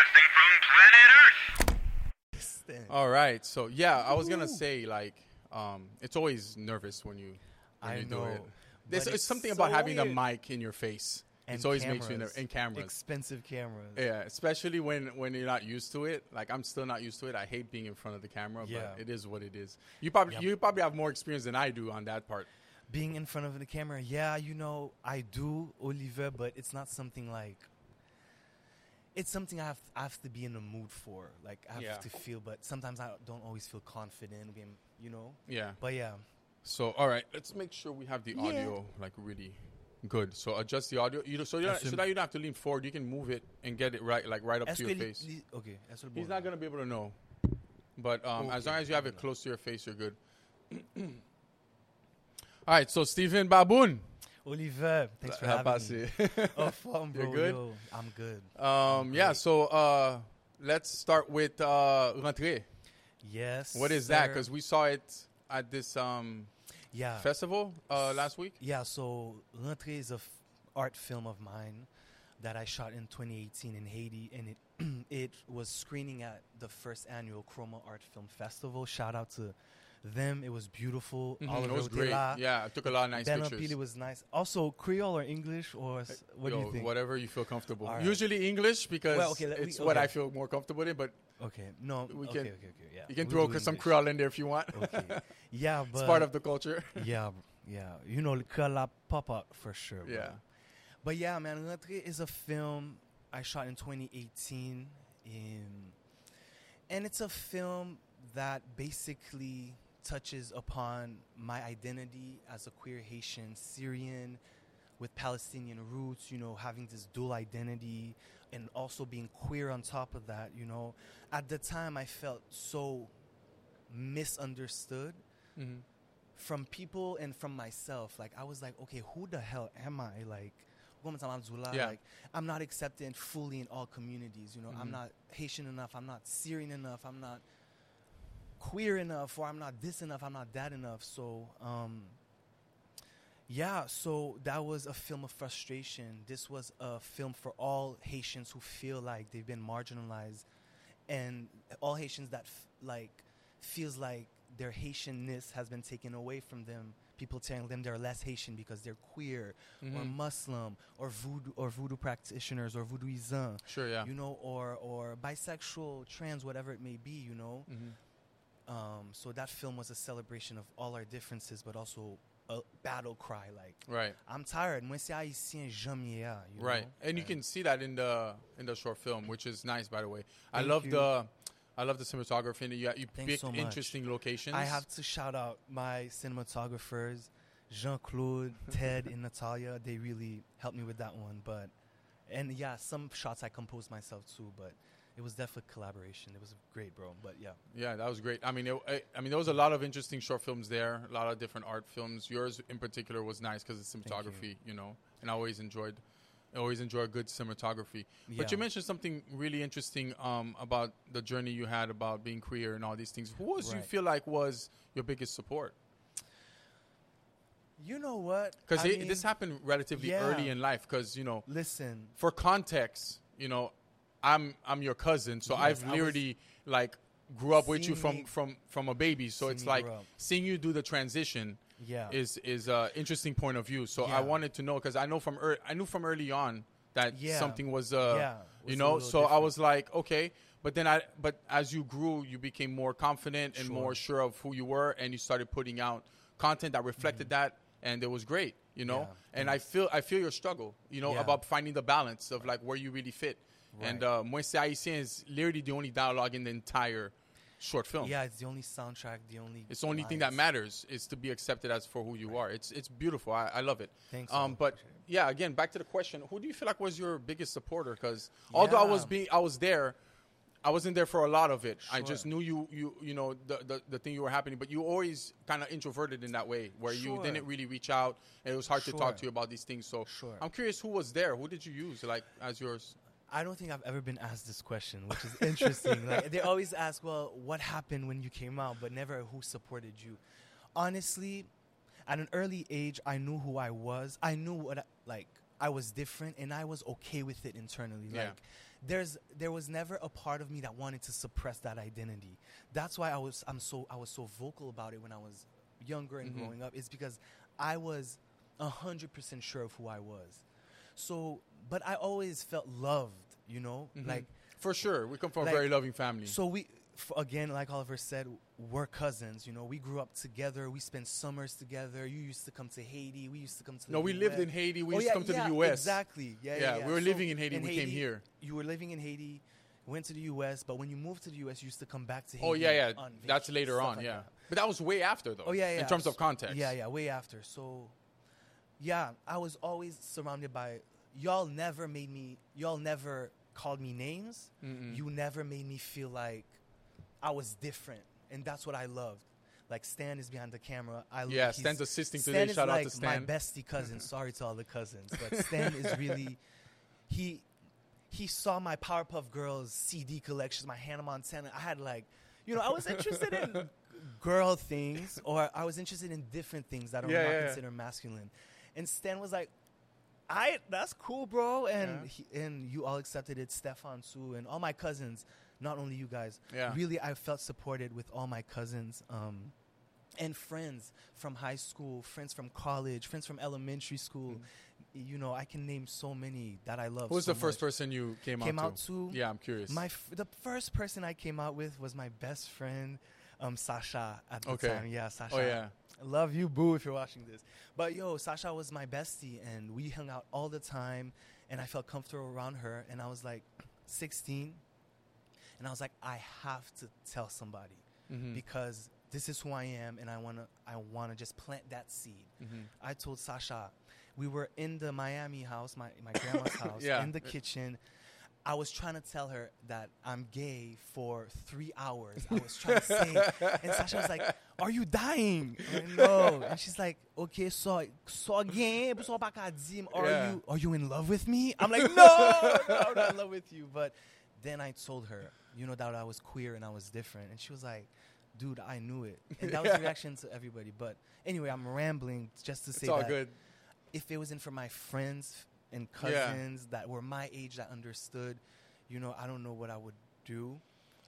Broadcasting from planet Earth. All right. So yeah, I was gonna say like, um, it's always nervous when you when I you know, do it. There's it's it's something so about having a weird. mic in your face. And it always makes you cameras. nervous. And cameras. Expensive cameras. yeah, especially when when you're not used to it. Like I'm still not used to it. I hate being in front of the camera, Yeah. but it is what it is. You probably Yep. you probably have more experience than I do on that part. Being in front of the camera, yeah, you know, I do, Oliver, but it's not something like. It's something I have, I have to be in the mood for. Like, I have Yeah. to feel, but sometimes I don't always feel confident, you know? Yeah. But yeah. So all right, let's make sure we have the Yeah. audio like really good. So adjust the audio. You so you don't, so now you don't have to lean forward. You can move it and get it right like right up to your face. okay, est-ce que le He's not gonna be able to know. But um, as long as you have it close to your face, you're good. All right, so Steven Baboun. Oliver, thanks for How having me. Oh, fun, You're good? Yo, I'm good. um, yeah, so uh, let's start with uh, Rentrée. Yes. What is that? Because we saw it at this um, yeah, festival uh, last week. yeah. So Rentrée is a f- art film of mine that I shot in 2018 in Haiti, and it it was screening at the first annual Chroma Art Film Festival. Shout out to them. It was beautiful. Mhm, Oliver it was great. Otela, Yeah, I took a lot of nice Ben pictures. Apili was nice. Also, Creole or English or s- what do you think? Whatever you feel comfortable. All right. Usually English because Well, okay, let- we- it's what. I feel more comfortable in. But Okay, no, We okay, can- okay, okay, yeah. you can We'll throw some English. Creole in there if you want. Okay, yeah, but it's part of the culture. yeah, yeah. You know, Creole pop out for sure. bro. yeah. But yeah, man, Rentrée is a film I shot in 2018, in, and it's a film that basically touches upon my identity as a queer Haitian Syrian with Palestinian roots. You know, having this dual identity and also being queer on top of that. You know, at the time I felt so misunderstood Mhm. from people and from myself. Like I was like, okay, who the hell am I? Like, Yeah. like I'm not accepted fully in all communities. You know, I'm Mhm. not Haitian enough. I'm not Syrian enough. I'm not queer enough, or I'm not this enough. I'm not that enough. So, um, yeah. So that was a film of frustration. This was a film for all Haitians who feel like they've been marginalized, and all Haitians that f- like feels like their Haitianness has been taken away from them. People telling them they're less Haitian because they're queer or Mhm. Muslim or voodoo or voodoo practitioners or voodooism, Sure. Yeah. you know, or or bisexual, trans, whatever it may be, you know. Mhm. Um, so that film was a celebration of all our differences, but also a battle cry. Like Right. I'm tired. Moi c'est haïtien, j'aime ya, you Right. know? And you can see that in the in the short film, which is nice, by the way. I love you. the I love the cinematography. And you you Thanks pick so interesting locations. I have to shout out my cinematographers, Jean Claude, Ted, and Natalia. They really helped me with that one. But and yeah, some shots I composed myself too. But it was definitely collaboration. It was great, bro. But yeah, Yeah, that was great. I mean, it, I, I mean, there was a lot of interesting short films there. A lot of different art films. Yours in particular was nice because it's cinematography, you. know. And I always enjoyed, I always enjoy good cinematography. But you mentioned something really interesting um, about the journey you had about being queer and all these things. Who was you feel like was your biggest support? you know what? Because this happened relatively yeah. early in life. Because you know, Listen, for context, you know, I'm I'm your cousin, so Yes, I've literally like grew up with you from me- from from a baby. So it's like seeing you do the transition yeah, is is a interesting point of view. So I wanted to know because I know from ear I knew from early on that Yeah. something was uh Yeah, you was a know. So I was like okay. But then I, but as you grew, you became more confident and Sure. more sure of who you were, and you started putting out content that reflected that, and it was great, you know. Mm-hmm. Yeah, and I feel, I feel your struggle, you know, Yeah. about finding the balance of like where you really fit. And Right. uh, Moi haïtien is literally the only dialogue in the entire short film. yeah. It's the only soundtrack, the only. It's the only thing that matters is to be accepted as for who you are. It's it's beautiful. I, I love it. Thanks, Um, man. but yeah, again, back to the question: Who do you feel like was your biggest supporter? Because although I was being, I was there. I wasn't there for a lot of it. I just knew you, you, you know, the, the, the thing you were happening. But you always kind of introverted in that way, where you didn't really reach out, and it was hard to talk to you about these things. So Sure. I'm curious, who was there? Who did you use, like as yours? I don't think I've ever been asked this question, which is interesting. like they always ask, "Well, what happened when you came out?" But never who supported you. Honestly, at an early age, I knew who I was. I knew what I, like I was different, and I was okay with it internally. Yeah. Like there's there was never a part of me that wanted to suppress that identity. That's why I was I'm so I was so vocal about it when I was younger and Mhm. growing up. It's because I was hundred percent sure of who I was. So, but I always felt loved. You know, Mhm. like For sure, we come from Like- a very loving family. so we, f- again, like Oliver said, we're cousins. You know, we grew up together. We spent summers together. You used to come to Haiti. We used to come to. no, we lived in Haiti. We Oh, used yeah, to come to yeah, the U.S. Exactly. Yeah, yeah. Yeah, we were So living in Haiti. We came here. You were living in Haiti. Went to the U.S., but when you moved to the U.S., you used to come back to Haiti. Oh yeah, yeah. That's later on. like yeah, that. but that was way after though. Oh yeah, yeah. In terms of context. Yeah, yeah, way after. So, yeah, I was always surrounded by y'all. Never made me. Y'all never called me names. Mm-mm. You never made me feel like I was different, and that's what I loved. Like Stan is behind the camera. I Yeah, Stan's assisting Stan today. Shout out to Stan. my bestie cousin. Sorry to all the cousins, but Stan is really he. He saw my Powerpuff Girls CD collections, my Hannah Montana. I had like, you know, I was interested in girl things, or I was interested in different things that are Yeah, not yeah, yeah. considered masculine. And Stan was like, "I, that's cool, bro." And Yeah. he, and you all accepted it, Stefan too, and all my cousins. Not only you guys. Yeah. Really, I felt supported with all my cousins. Um, and friends from high school, friends from college, friends from elementary school. You know, I can name so many that I love. Who was so the first much. person you came, Came out out to? to? Yeah, I'm curious. My f- the first person I came out with was my best friend, um, Sasha at the Okay. time. Yeah, Sasha. oh yeah. I love you, boo, if you're watching this. But yo, Sasha was my bestie, and we hung out all the time, and I felt comfortable around her. And I was like 16, and I was like, I have to tell somebody Mhm. because this is who I am, and I wanna, I wanna just plant that seed. Mhm. I told Sasha, we were in the Miami house, my, my grandma's house, Yeah. in the kitchen. I was trying to tell her that I'm gay for three hours. I was trying to say, and Sasha was like, "Are you dying?" Like, no, and she's like, "Okay, so so gay, so pas qu'à dire, Are Yeah. you are you in love with me?" I'm like, "No, no, I'm not in love with you." But then I told her, you know, that I was queer and I was different, and she was like, "Dude, I knew it." And that was the reaction to everybody. But anyway, I'm rambling just to say It's all that good. if it wasn't for my friends and Yeah. cousins that were my age that understood, you know, I don't know what I would do.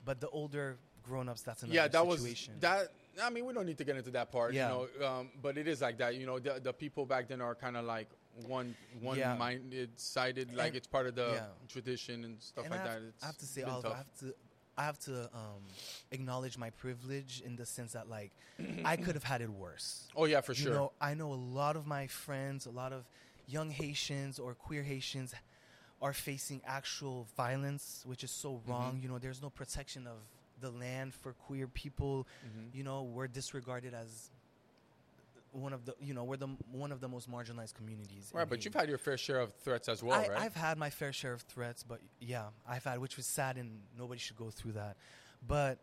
But the older grown-ups, that's another yeah, that situation. was that. I mean, we don't need to get into that part, Yeah. you know. Um, but it is like that, you know. The, the people back then are kind of like one one Yeah. minded, sided, like And- it's part of the yeah. tradition and stuff and like I have, that. It's I have to say, Oliver, I have to, I have to um, acknowledge my privilege in the sense that, like, I could have had it worse. Oh yeah, for You sure. know, I know a lot of my friends, a lot of young Haitians or queer Haitians are facing actual violence, which is so Mm-hmm. wrong. You know, there's no protection of the land for queer people. Mhm. You know, we're disregarded as one of the, you know, we're the one of the most marginalized communities. Right, but Haiti. you've had your fair share of threats as well, I, right? I've had my fair share of threats, but yeah, I've had, which was sad, and nobody should go through that. But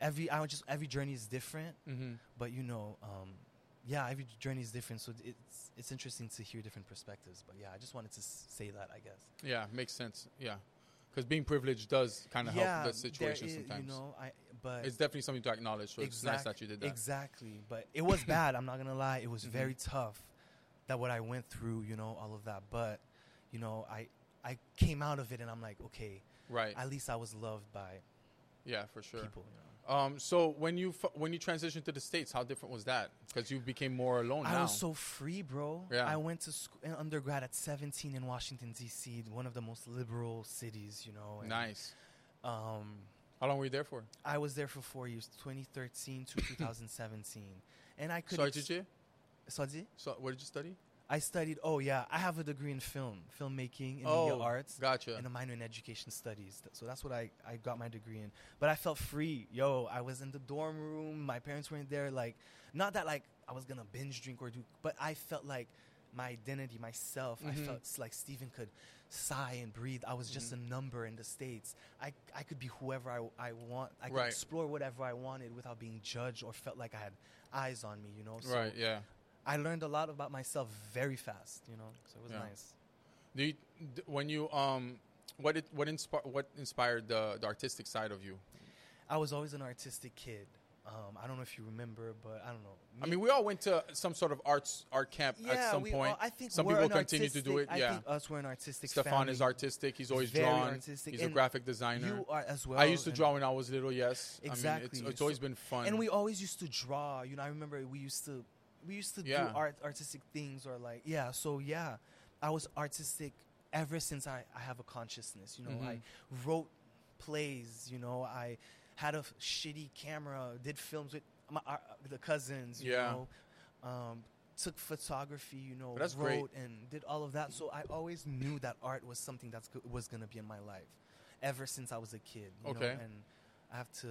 every, I would just every journey is different. mm-hmm. But you know, um, yeah, every journey is different, so it's it's interesting to hear different perspectives. But yeah, I just wanted to s- say that, I guess. Yeah, makes sense. Yeah, because being privileged does kind of yeah, help the situation there is, sometimes. You know, I but it's definitely something to acknowledge. So it's nice that you did that. Exactly, but it was bad. I'm not gonna lie. It was Mhm. very tough. That what I went through, you know, all of that. But you know, I I came out of it, and I'm like, okay, Right. at least I was loved by yeah, for sure. people. You know? Um, so when you f- when you transitioned to the states, how different was that? Because you became more alone I now. was so free, bro. Yeah. I went to sc- undergrad at 17 in Washington D.C., one of the most liberal cities, you know. and, nice. Um, How long were you there for? I was there for four years, 2013 to 2017, and I could. Sorry, ex- did you? Sorry? So what did you study? I studied. Oh yeah, I have a degree in film, filmmaking, and oh, media arts, Gotcha. and a minor in education studies. So that's what I I got my degree in. But I felt free. Yo, I was in the dorm room. My parents weren't there. Like, not that like I was gonna binge drink or do, but I felt like my identity, myself. I Mhm. felt like Steven could sigh and breathe. I was just Mhm. a number in the states. I I could be whoever I I want. I could Right. explore whatever I wanted without being judged or felt like I had eyes on me. You know. So right. Yeah. I learned a lot about myself very fast, you know. So it was Yeah. nice. Do you, when you um, what it, what inspired what inspired the, the artistic side of you? I was always an artistic kid. Um, I don't know if you remember, but I don't know. I mean, we all went to some sort of arts art camp yeah, at some we point. all- I think some people continue to do it. artistic- I yeah. think us we're an artistic. Stefan is artistic. He's always very drawn. artistic, He's a graphic designer. You are as well. I used to draw when I was little. Yes, I mean, Exactly. it's, it's always been fun. and we always used to draw. You know, I remember we used to we used to Yeah. do art artistic things or like yeah. So yeah, I was artistic ever since I, I have a consciousness. You know, I Mhm. wrote plays. You know, I had a shitty camera, did films with my uh, the cousins. You Yeah. know, um, took photography. You know, But that's wrote great. and did all of that. So I always knew that art was something that was gonna be in my life, ever since I was a kid. You Okay. know? and I have to.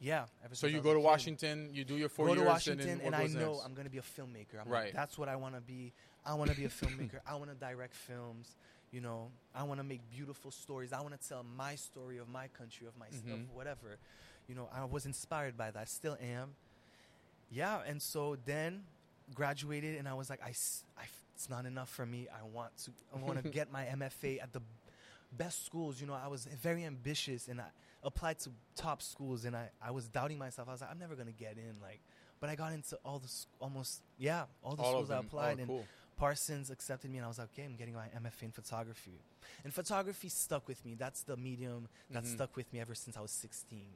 Yeah. So you go to Washington. You do your four go years. to Washington, and, and, I know next? I'm going to be a filmmaker. I'm Right. like, that's what I want to be. I want to be a filmmaker. I want to direct films. You know, I want to make beautiful stories. I want to tell my story of my country, of my stuff, Mhm. whatever. You know, I was inspired by that. I still am. Yeah, and so then graduated, and I was like, I, I it's not enough for me. I want to, I want to get my MFA at the best schools. You know, I was very ambitious, and I applied to top schools, and I, I was doubting myself. I was like, I'm never gonna get in. Like, but I got into all the sc- almost yeah, all the all schools. I applied, oh, and cool. Parsons accepted me, and I was like, okay, I'm getting my MFA in photography. And photography stuck with me. That's the medium that Mhm. stuck with me ever since I was 16.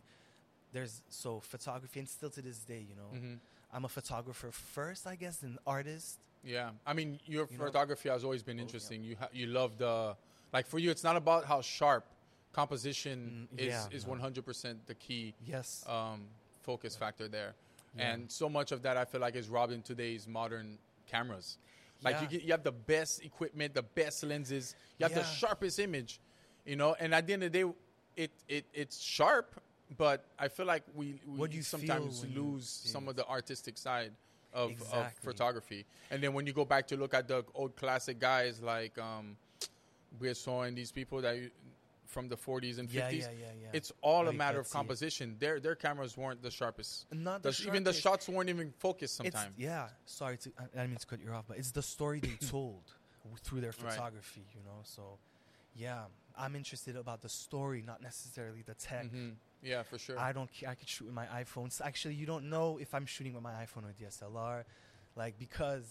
There's so photography, and still to this day, you know, Mhm. I'm a photographer first, I guess, an artist. Yeah, I mean, your You know? photography has always been Oh, yeah. interesting. You ha- you love the like for you. It's not about how sharp composition Mm, is yeah, is no. one hundred percent the key Yes. um, focus factor there, Yeah. and so much of that I feel like is robbed in today's modern cameras. Like you get, you have the best equipment, the best lenses, you have the sharpest image, you know. And at the end of the day, it it it's sharp, but I feel like we, we you sometimes when you lose some of the artistic side of, of photography. And then when you go back to look at the old classic guys like um, Bresson and these people that you, from the 40s and 50s, yeah, yeah, yeah, yeah. it's all a matter of composition. Their their cameras weren't the sharpest. not The the sh- even the shots weren't even focused sometimes. yeah. Sorry to I, didn't mean to cut you off, but it's the story they told through their Right. photography. You know, so yeah, I'm interested about the story, not necessarily the tech. Mhm. Yeah, for sure. I don't care. I could shoot with my iPhone. S- Actually, you don't know if I'm shooting with my iPhone or DSLR, like because,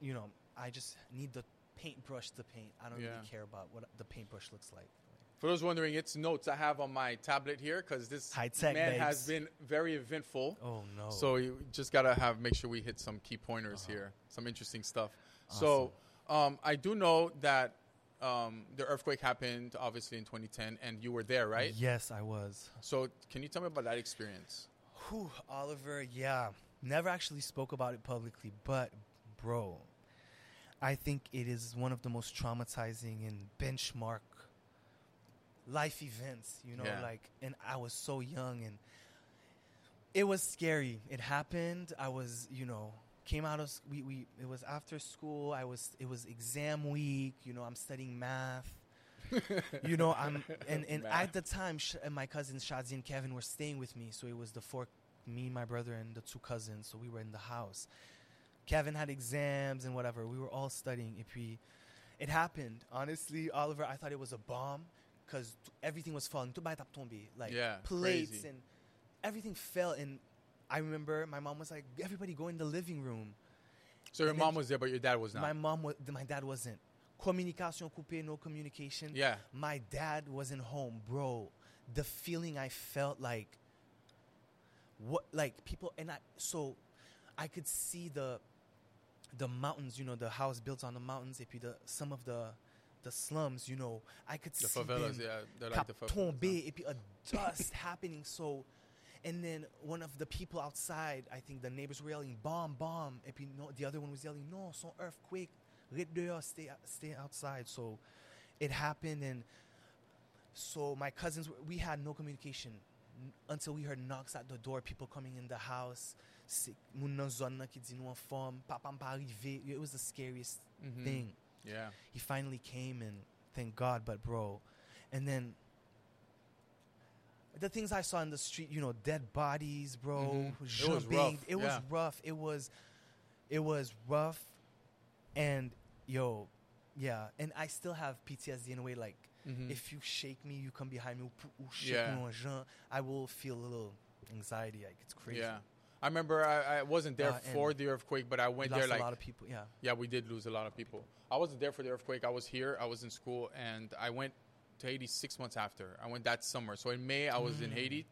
you know, I just need the paintbrush to paint. I don't Yeah. really care about what the paintbrush looks like. For those wondering, it's notes I have on my tablet here because this man has been very eventful. Oh no! So you just gotta have make sure we hit some key pointers Uh-huh. here, some interesting stuff. So um, I do know that um, the earthquake happened obviously in 2010, and you were there, right? Yes, I was. So can you tell me about that experience? Whew, Oliver, yeah. Never actually spoke about it publicly, but bro, I think it is one of the most traumatizing and benchmark life events, you know, Yeah. like and I was so young and it was scary. It happened. I was, you know, came out of we, we it was after school. I was it was exam week, you know, I'm studying math. you know, I'm and, and Math. at the time, Sh- my cousins Shazi and Kevin were staying with me, so it was the four, me, my brother, and the two cousins. So we were in the house. Kevin had exams and whatever. We were all studying. We, it happened. Honestly, Oliver, I thought it was a bomb because everything was falling. Tout bâtiment tombé. Like Yeah, plates crazy. and everything fell. And I remember my mom was like, "Everybody go in the living room." So your And then mom was there, but your dad was not. My mom was. My dad wasn't. Communication coupé, no communication yeah, my dad wasn't home, bro. The feeling I felt like what like people and I so I could see the the mountains, you know, the house built on the mountains, et puis the some of the the slums, you know, I could see the see favelas. them Yeah, they're like the favelas. tomber, et puis a dust happening. So, and then one of the people outside, I think the neighbors were yelling bomb, bomb, et puis no, the other one was yelling no, son earthquake, reste dehors, stay stay outside. So, it happened, and so my cousins, we had no communication until we heard knocks at the door, people coming in the house. Moun nan zon nan ki di nou an fom, papa m pa arrive. It was the scariest Mhm. thing Yeah, he finally came and thank God, but bro, and then the things I saw in the street, you know, dead bodies, bro, Mhm. It was rough, It was yeah. rough. It was, it was rough, and yo, yeah, and I still have PTSD in a way. Like, Mhm. if you shake me, you come behind me, ou shake Yeah. me I will feel a little anxiety. Like it's crazy. Yeah. I remember I, I wasn't there Uh, for the earthquake, but I went there like a lot of people. Yeah. Yeah, we did lose a lot of people. I wasn't there for the earthquake. I was here. I was in school, and I went to Haiti six months after. I went that summer. So in May, I was Mm. in Haiti,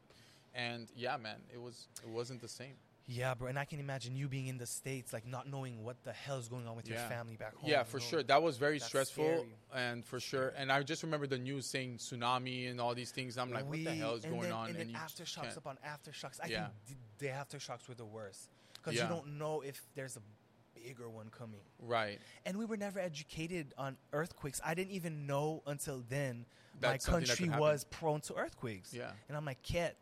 and yeah, man, it was it wasn't the same. Yeah, bro. And I can imagine you being in the states, like not knowing what the hell is going on with your family back home. yeah, for sure. That was very That's stressful, scary. and for sure. And I just remember the news saying tsunami and all these things. I'm like, what the hell is and going then, on? And then you just aftershocks upon aftershocks. I Yeah. think the, aftershocks were the worst because Yeah. you don't know if there's a bigger one coming. right. And we were never educated on earthquakes. I didn't even know until then my That's that country was prone to earthquakes. Yeah. And I'm like, Ket,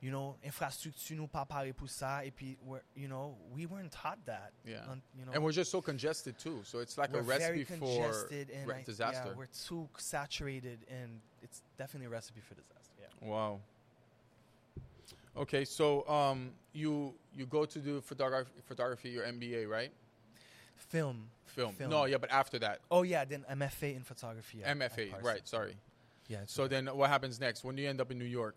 you know, infrastructure nous pas paré pour ça. Et puis, you know, we weren't taught that. Yeah. Un- you know, And we're just so congested too. So it's like a recipe for and I- disaster. Yeah, we're too saturated, and it's definitely a recipe for disaster. Yeah. Wow. Okay, so um, you you go to do photography, photography, your MBA, right? Film. Film. Film. No, yeah, but after that, Oh yeah, then MFA in photography. at- at MFA, Parsons. right? Sorry. Yeah. So okay. then, what happens next? When do you end up in New York?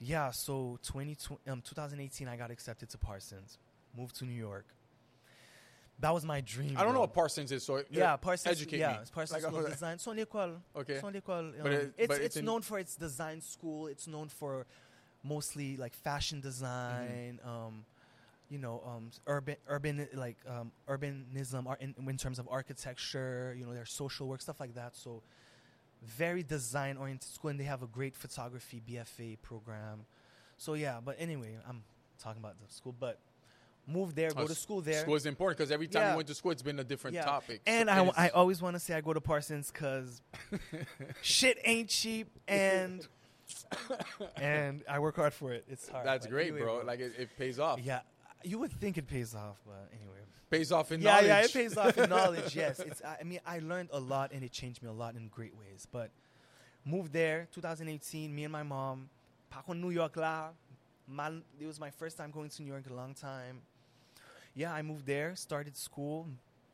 Yeah, so 20, um, 2018, I got accepted to Parsons, moved to New York. That was my dream. I don't know what Parsons is, so Yeah, Parsons. Educate yeah, me. it's Parsons Like, School of. Design. Son l'école. Okay. Son l'école. But Um, it- it's but it's, it's known for its design school. It's known for mostly like fashion design. Mm-hmm. Um, you know, um, urban, urban, like um, urbanism, ar- in, in terms of architecture. You know, their social work, stuff like that. So, very design oriented school, and they have a great photography BFA program. So yeah, but anyway, I'm talking about the school, but move there, go Oh, to school there. School is important because every time Yeah. you went to school, it's been a different Yeah. topic. And So I, I always want to say I go to Parsons because shit ain't cheap and and I work hard for it. It's hard. that's great, anyway, bro. Like it, it pays off. yeah, you would think it pays off, but anyway. Pays off in yeah, knowledge. yeah, yeah, it pays off in knowledge. Yes, it's. I mean, I learned a lot and it changed me a lot in great ways. But moved there, 2018. Me and my mom, back on New York la. Man, it was my first time going to New York in a long time. Yeah, I moved there, started school,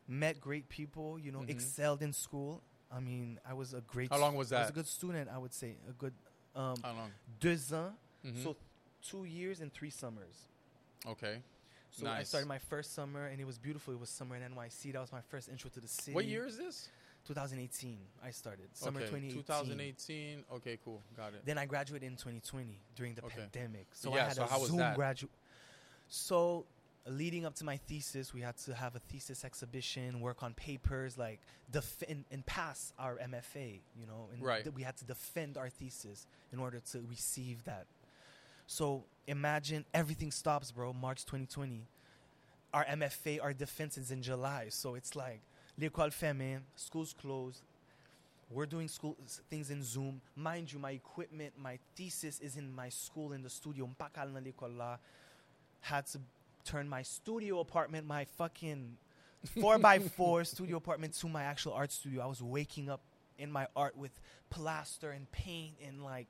met great people. You know, Mhm. excelled in school. I mean, I was a great. How long was I was that? a good student. I would say a good um, How long? deux ans. Mhm. So two years and three summers. okay. So I started my first summer, and it was beautiful. It was summer in NYC. That was my first intro to the city. What year is this? 2018. I started summer okay. 2018. 2018. Okay, cool. Got it. Then I graduated in 2020 during the Okay. pandemic. So Yeah, I had so a how was Zoom graduate. So leading up to my thesis, we had to have a thesis exhibition, work on papers, like defend and pass our MFA. You know, and Right. we had to defend our thesis in order to receive that. So imagine everything stops, bro. March 2020. Our MFA, our defense is in July. So it's like l'école fermée, schools closed. We're doing school things in Zoom. Mind you, my equipment, my thesis is in my school in the studio. Had to turn my studio apartment, my fucking four by four studio apartment to my actual art studio. I was waking up in my art with plaster and paint and like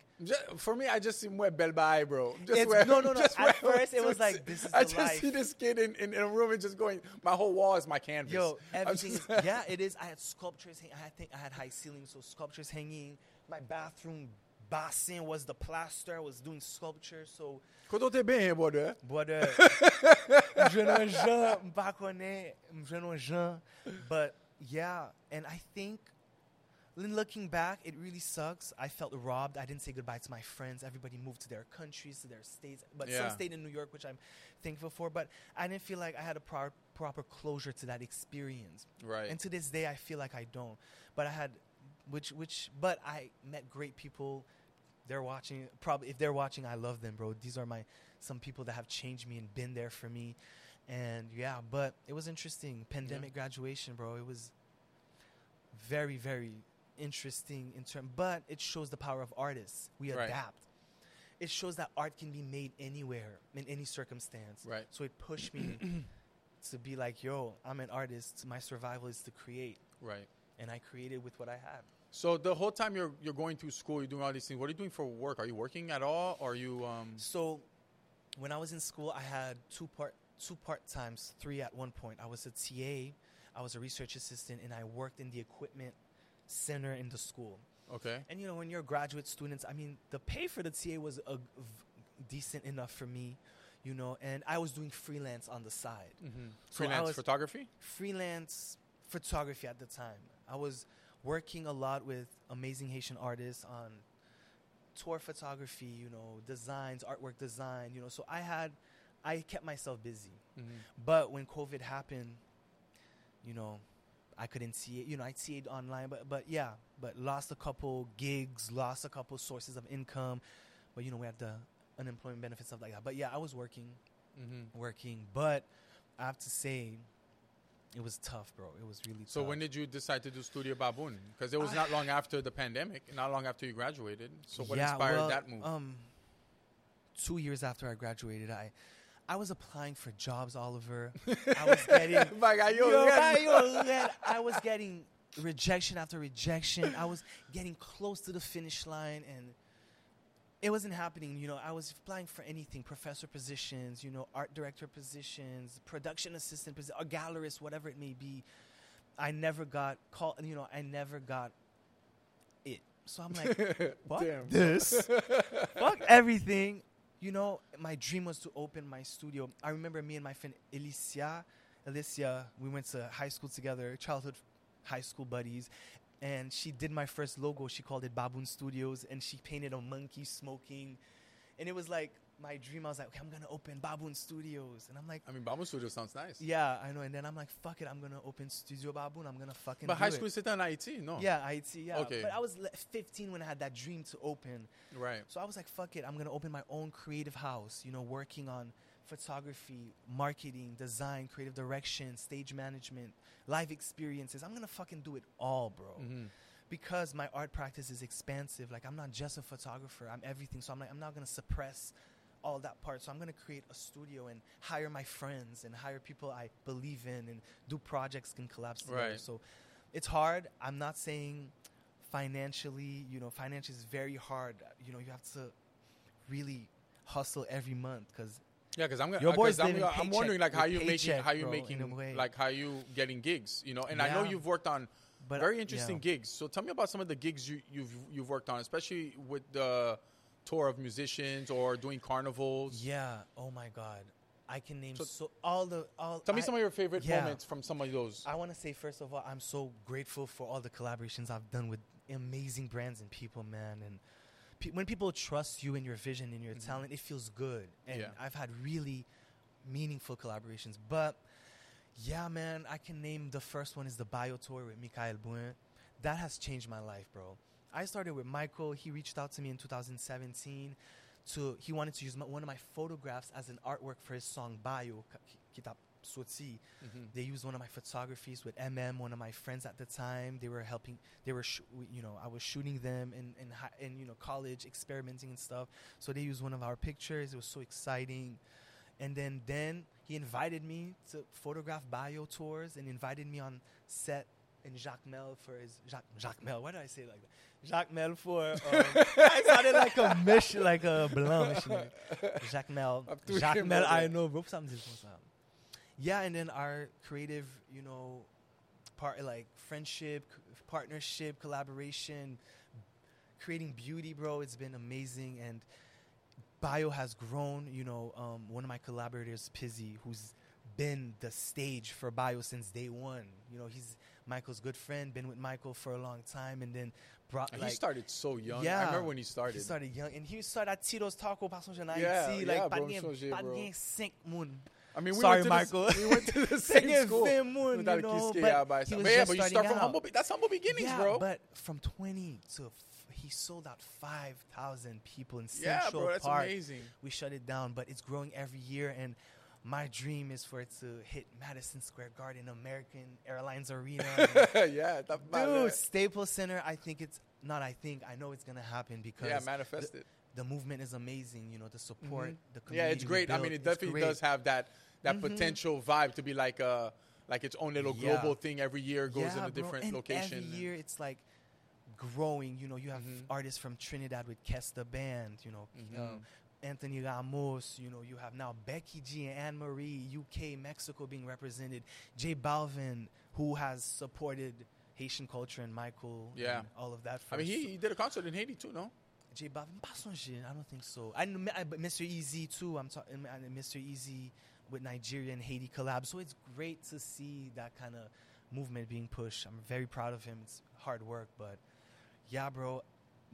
For me, I just see Mwe Belbai, bro. Just wear- no, no, no. just At first, it was like, this is I just life. see this kid in, in, in a room and just going, my whole wall is my canvas. Yo, everything is yeah, it is. I had sculptures. Hang- I had think I had high ceilings, so sculptures hanging. My bathroom basin was the plaster. I was doing sculpture, so Koto te ben, brother. but m'jwen nan jan, m'pa konen, m'jwen nan jan. But yeah, and I think Lin- looking back, it really sucks. I felt robbed. I didn't say goodbye to my friends. Everybody moved to their countries, to their states, but Yeah. some stayed in New York, which I'm thankful for. But I didn't feel like I had a pro- proper closure to that experience. Right. And to this day, I feel like I don't. But I had, which, which, but I met great people. They're watching. Probably, if they're watching, I love them, bro. These are my some people that have changed me and been there for me. And yeah, but it was interesting. Pandemic graduation, bro. It was very, very interesting in term. But it shows the power of artists. We Right. adapt. It shows that art can be made anywhere in any circumstance. Right. So it pushed me to be like, yo, I'm an artist. My survival is to create. Right. And I created with what I had. So the whole time you're you're going through school, you're doing all these things. What are you doing for work? Are you working at all? Or are you um So when I was in school, I had two part two part times, three at one point. I was a TA, I was a research assistant, and I worked in the equipment center in the school. okay? And you know, when you're graduate students, I mean, the pay for the TA was a, v- decent enough for me, you know. And I was doing freelance on the side. Mm-hmm. So Freelance photography. freelance photography at the time. I was working a lot with amazing Haitian artists on tour photography, you know, designs, artwork design, you know. So I had, I kept myself busy. Mm-hmm. But when COVID happened, you know, I couldn't see it. You know, I'd see it online, but but yeah, but lost a couple gigs, lost a couple sources of income. But you know, we had the unemployment benefits stuff like that. But yeah, I was working, Mm-hmm. working. But I have to say, it was tough, bro. It was really tough. So tough. when did you decide to do Studio Baboun? Because it was not long after the pandemic, not long after you graduated. So what Yeah, inspired well, that move? Um, two years after I graduated, I I was applying for jobs Oliver. I was getting Vai, Yo, Gaio, man, yeah. yo, I was getting rejection after rejection. I was getting close to the finish line, and it wasn't happening. You know, I was applying for anything: professor positions, you know, art director positions, production assistant position, a gallerist, whatever it may be. I never got called. You know, I never got it. So I'm like, fuck this, fuck everything. You know, my dream was to open my studio. I remember me and my friend Alicia, Alicia, we went to high school together, childhood high school buddies, and she did my first logo. She called it Baboun Studios, and she painted a monkey smoking, and it was like my dream. I was like, okay, I'm gonna open Baboun Studios, and I'm like, I mean, Baboun Studio sounds nice. yeah, I know. And then I'm like, fuck it, I'm gonna open Studio Baboun. I'm gonna fucking. But high it. school is in IT, no? Yeah, IT. Yeah. Okay. But I was 15 when I had that dream to open. Right. So I was like, fuck it, I'm gonna open my own creative house, you know, working on photography, marketing, design, creative direction, stage management, live experiences. I'm gonna fucking do it all, bro. Mm-hmm. Because my art practice is expansive. Like I'm not just a photographer, I'm everything. So I'm like, I'm not gonna suppress all that part. So I'm gonna create a studio and hire my friends and hire people I believe in and do projects and collapse together. Right. So it's hard. I'm not saying financially, you know, finance is very hard. You know, you have to really hustle every month because Yeah, because I'm gonna. Your uh, boy's boys I'm, I'm wondering like how you making how you bro, in a making like how you getting gigs, you know. And I know you've worked on But, very interesting yeah. gigs. So tell me about some of the gigs you, you've you've worked on, especially with the tour of musicians or doing carnivals. yeah. Oh my God, I can name So- so, all the all. Tell me I- some of your favorite yeah. moments from some of those. I want to say first of all, I'm so grateful for all the collaborations I've done with amazing brands and people, man. And pe- when people trust you and your vision and your Mhm. talent, it feels good. And Yeah. I've had really meaningful collaborations. But yeah, man, I can name the first one is the Bayo Tour with Michael Brun. That has changed my life, bro. I started with Michael. He reached out to me in 2017 to he wanted to use my, one of my photographs as an artwork for his song Bayo, Kitap Sotsi. Mhm. They used one of my photographies with MM, one of my friends at the time. They were helping. They were, sh- you know, I was shooting them in in, hi- in you know college, experimenting and stuff. So they used one of our pictures. It was so exciting. And then then he invited me to photograph Bayo tours and invited me on set in Jacques Mel for his Jacques, Jacques Mel. Why did I say it like that? Jacques Mel for um, I sounded like a mission, like a blanc missionary. Jacques Mel, Jacques Mel. I know, bro. Yeah, and then our creative, you know, part like friendship, c- partnership, collaboration, creating beauty, bro. It's been amazing, and Bayo has grown. You know, um, one of my collaborators, Pizzy, who's been the stage for Bayo since day one. You know, he's Michael's good friend, been with Michael for a long time, and then brought And like he started so young. Yeah. I remember when he started. he started young, and he started at Tito's Taco Passage en Yeah, Haïti. yeah, like, bro, pas I'm de so J, pas de bro. moun. I mean, we Sorry, went to Michael. The, we went to the same school. Fin Moon, you know, but yeah, by he some- was but yeah, but you start from out. humble. That's humble beginnings, yeah, bro. but from 20 to he sold out 5,000 people in yeah, Central bro, that's Park. amazing. We shut it down, but it's growing every year. And my dream is for it to hit Madison Square Garden, American Airlines Arena. yeah, Dude, Staples Center. I think it's not. I think I know it's gonna happen because yeah, manifest it. the movement is amazing. You know, the support, Mhm. the Yeah, it's great. I mean, it definitely does have that that Mhm. potential vibe to be like a like its own little Yeah. global thing. Every year goes in Yeah, a bro, different and location. Every year, it's like growing. You know, you have Mhm. artists from Trinidad with Kes the Band. You know, Mhm. um, Anthony Ramos. You know, you have now Becky G and Anne Marie, UK, Mexico being represented. J Balvin, who has supported Haitian culture and Michael. Yeah. and all of that. For I mean, he, he did a concert in Haiti too, no? J Balvin, pas songer. I don't think so. I I- Mr. Eazi too. I'm talking Mr. Eazi with Nigeria and Haiti collab. So it's great to see that kind of movement being pushed. I'm very proud of him. It's hard work, but yeah, bro.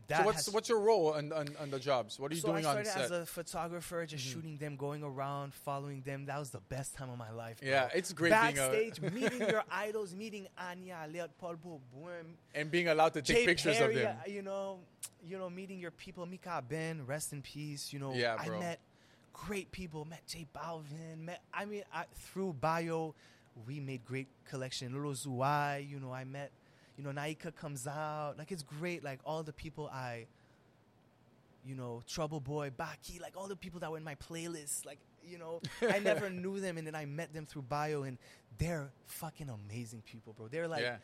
That so what's has- what's your role on, on, on the jobs? What are you so doing I on started set? as a photographer, just Mhm. shooting them, going around, following them. That was the best time of my life. Bro. yeah, it's great being Backstage, a, meeting your idols, meeting Anya, Leot Paul Boum, and being allowed to take Jay pictures Perry, of them. You know, you know, meeting your people, Mikaben, rest in peace. You know, Yeah, I met great people. Met J Balvin. Met, I mean, I, through Bayo, we made great collection. Lolo Zouaï, you know, I met. You know, Naika comes out. Like it's great. Like all the people I. You know, Trouble Boy, Baki, like all the people that were in my playlist. Like, you know, I never knew them, and then I met them through Bayo, and they're fucking amazing people, bro. They're like yeah,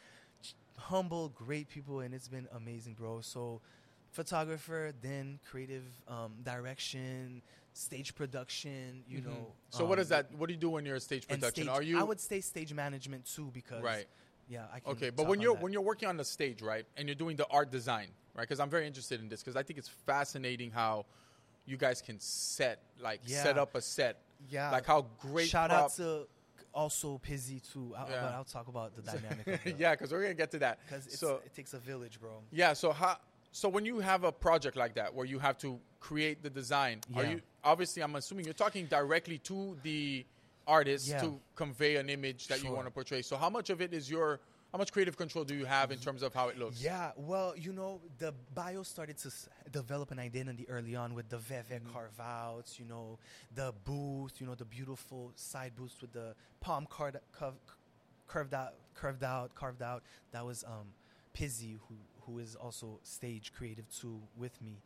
humble, great people, and it's been amazing, bro. So, photographer, then creative um, direction, stage production. You Mhm. know. So what um, is that? What do you do when you're a stage production? stage- Are you I would say stage management too, because right? Yeah, I can. Okay, but when you're that. when you're working on the stage, right, and you're doing the art design, right? Because I'm very interested in this because I think it's fascinating how you guys can set like set up a set, yeah, like how great. shout prop- out to also Pizzy too. I, Yeah. But I'll talk about the dynamic. yeah, because we're gonna get to that. because So it takes a village, bro. yeah, so how? So when you have a project like that where you have to create the design, are Yeah. you obviously? I'm assuming you're talking directly to the artist Yeah. to convey an image that you want to portray. So how much of it is your? How much creative control do you have in terms of how it looks? Yeah, well, you know, the Bayo started to s- develop an identity early on with the Veve Mm-hmm. carve outs, you know, the booth, you know, the beautiful side booths with the palm card, cov- curved out, curved out, carved out. That was um, Pizzy, who who is also stage creative too with me.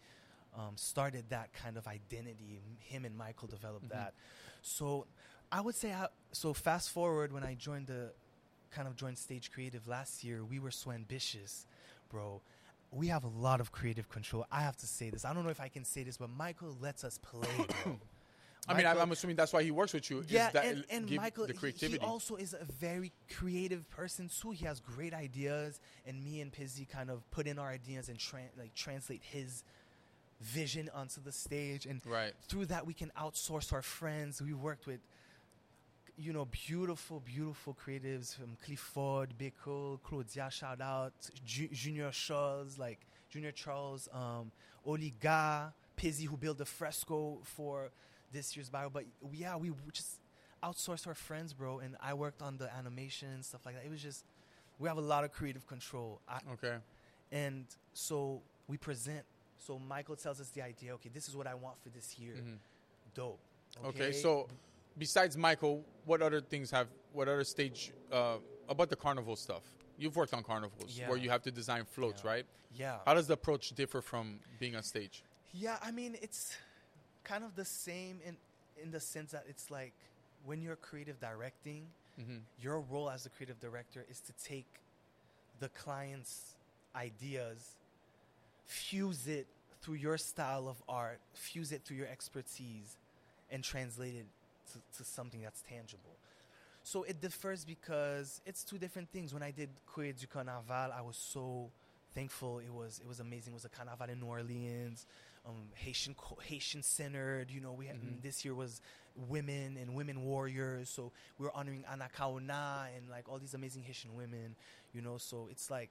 Um, started that kind of identity. Him and Michael developed Mhm. that. So I would say, I, so fast forward when I joined the kind of joined Stage Creative last year, we were so ambitious, bro. We have a lot of creative control. I have to say this. I don't know if I can say this, but Michael lets us play, bro. I mean, I, I'm assuming that's why he works with you. is yeah, that and, and Michael, the he- creativity. he also is a very creative person too. He has great ideas, and me and Pizzy kind of put in our ideas and tran like translate his vision onto the stage. And right. through that, we can outsource our friends. We worked with, you know, beautiful, beautiful creatives from Clifford, Beko, Claudia, shout out, Ju- Junior Charles, like Junior Charles, um, Oliga, Pizzy, who built the fresco for this year's Bayo. But yeah, we just outsourced our friends, bro. And I worked on the animation and stuff like that. It was just, we have a lot of creative control. I, Okay. and so we present. So Michael tells us the idea. Okay, this is what I want for this year. Mhm. Dope. Okay. So, besides Michael, what other things have? What other stage uh, about the carnival stuff? You've worked on carnivals Yeah. where you have to design floats, Yeah. right? yeah, How does the approach differ from being on stage? yeah. I mean, it's kind of the same in in the sense that it's like when you're creative directing, Mm-hmm. your role as the creative director is to take the client's ideas, fuse it through your style of art, fuse it through your expertise, and translate it to, to something that's tangible. So it differs because it's two different things. When I did Krewe du Kanaval, I was so thankful. It was it was amazing. It was a carnaval in New Orleans, um, Haitian Haitian centered. You know, we had, Mhm. this year was women and women warriors. So we were honoring Anacaona and like all these amazing Haitian women. You know, so it's like